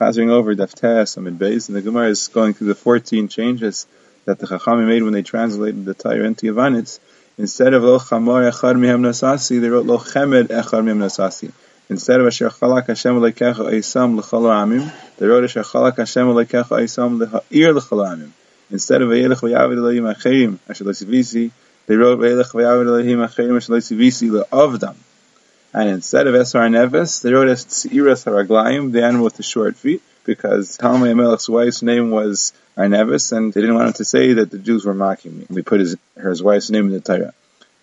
chazing over Daftes Amud Beis, and the Gemara is going through the 14 changes that the Chachamim made when they translated the Torah into Yavanis. Instead of Lo Chamor Echad Mihem Nasasi, they wrote Lo Chemed Echad Mihem Nasasi. Instead of Asher Chalak Hashem Lekecha Eisam L'chol Amim, they wrote Asher Chalak Hashem Lekecha Eisam L'ha'ir L'chol Amim. Instead of Vayelech Vayavid Elohim Acherim Asher they wrote Vayelech Vayavid Elohim Acherim Asher Lesivisi Le'avdam. And instead of Esar Neves, they wrote as Tziras Haraglayim, the animal with the short feet, because Talmai Hamelech's wife's name was Arnevis, and they didn't want him to say that the Jews were mocking me. We put his, her his wife's name in the Torah.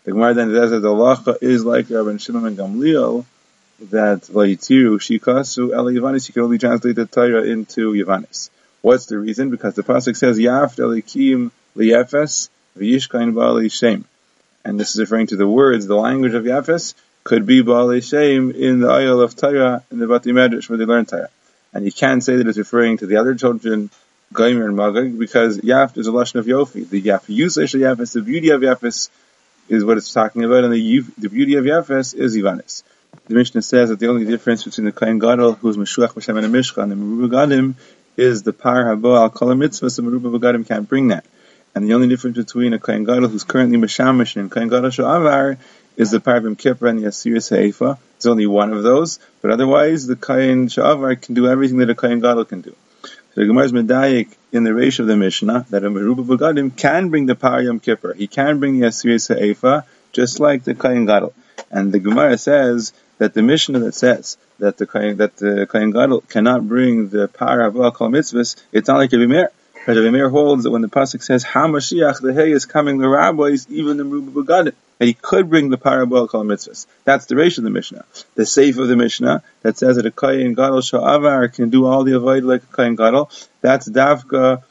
The Gemara then says that the Lacha is like Rabbi Shimon ben Gamliel, that Vayitiru Shikasu El Yavanis, you can only translate the Torah into Yavanis. What's the reason? Because the Pasuk says, Yaf Elikim Liyefes V'yishkain Ba'ali Shem. And this is referring to the words, the language of Yafes, could be Baalei Shem in the Ayal of Torah, in the Bati Medrash where they learn Torah. And you can't say that it's referring to the other children, Gomer and Magog, because Yaf is a Lashon of Yofi. The Yaf usage of Yafis, the beauty of Yafis is what it's talking about, and the, the beauty of Yafis is Yavanis. The Mishnah says that the only difference between the Kohen Gadol, who is Meshuach B'Shem and a Mishkan, and Meruba Begadim, is the Par Habo Al Kol Mitzvah, so Meruba Begadim can't bring that. And the only difference between a Kohen Gadol who's currently Meshamish and Kohen Gadol Sha'avar is the Par Yom Kippur and the Asiris Haifa. It's only one of those, but otherwise the Kayin Sha'avar can do everything that a Kayin Gadol can do. So the Gemara's Medayik in the Reish of the Mishnah that a Meruba Begadim can bring the Par Yom Kippur. He can bring the Asiris Haifa just like the Kayin Gadol. And the Gemara says that the Mishnah that says that the that the Kayin Gadol cannot bring the Par Hava Kol Mitzvahs, it's not like a Meir. Because Rabbi Meir holds that when the pasuk says Hamashiach, the Hay is coming, the rabbis, even the Meruba Begadim that he could bring the parabol kol mitzvahs. That's the ratio of the Mishnah. The safe of the Mishnah that says that a kayin gadol sha'avar can do all the avoid like a kayin gadol. That's davka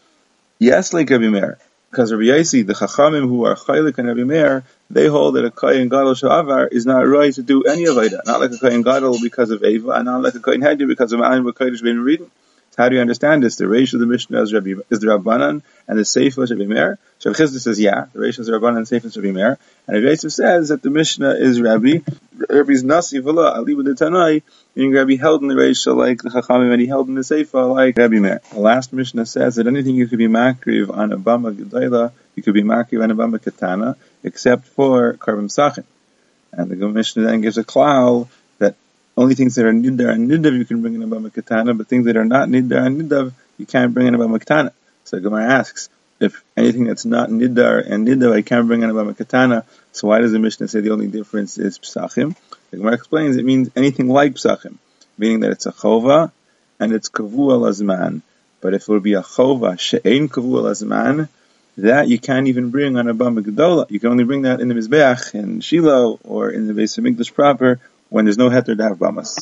yes like Rabbi Meir. Because Rabbi Yosi, the chachamim who are chaylik and Rabbi Meir, they hold that a kayin gadol sha'avar is not right to do any avodah. Not like a kayin gadol because of eva, and not like a kayin hedi because of ayin v'kodesh being reading. How do you understand this? The ratio of the Mishnah is, Rabbi, is the Rabbanan and the Sefer is Rabbi Meir. Rav Chisda says, yeah, the ratio is the Rabbanan and Sefer is Rabbi Meir. And Rabbi Yosef says that the Mishnah is Rabbi. Rabbi's Nasi V'la, Ali Tanai, meaning Rabbi held in the ratio like the Chachamim and he held in the Sefer like Rabbi Meir. The last Mishnah says that anything you could be makriv on a Bama Gedayla, you could be makriv on a Bama Katana, except for Karbim Sachin. And the Mishnah then gives a klal only things that are nidar and nidav you can bring in a bama katana, but things that are not nidar and nidav you can't bring in a bama katana. So Gemara asks, if anything that's not nidar and nidav I can't bring in a bama katana, so why does the Mishnah say the only difference is psachim? The Gemara explains it means anything like psachim, meaning that it's a chova and it's kavu al. But if it would be a chova she'ein kavu al that you can't even bring on a bama. You can only bring that in the mizbeach in Shiloh or in the base of English proper when there's no heter to have bamas.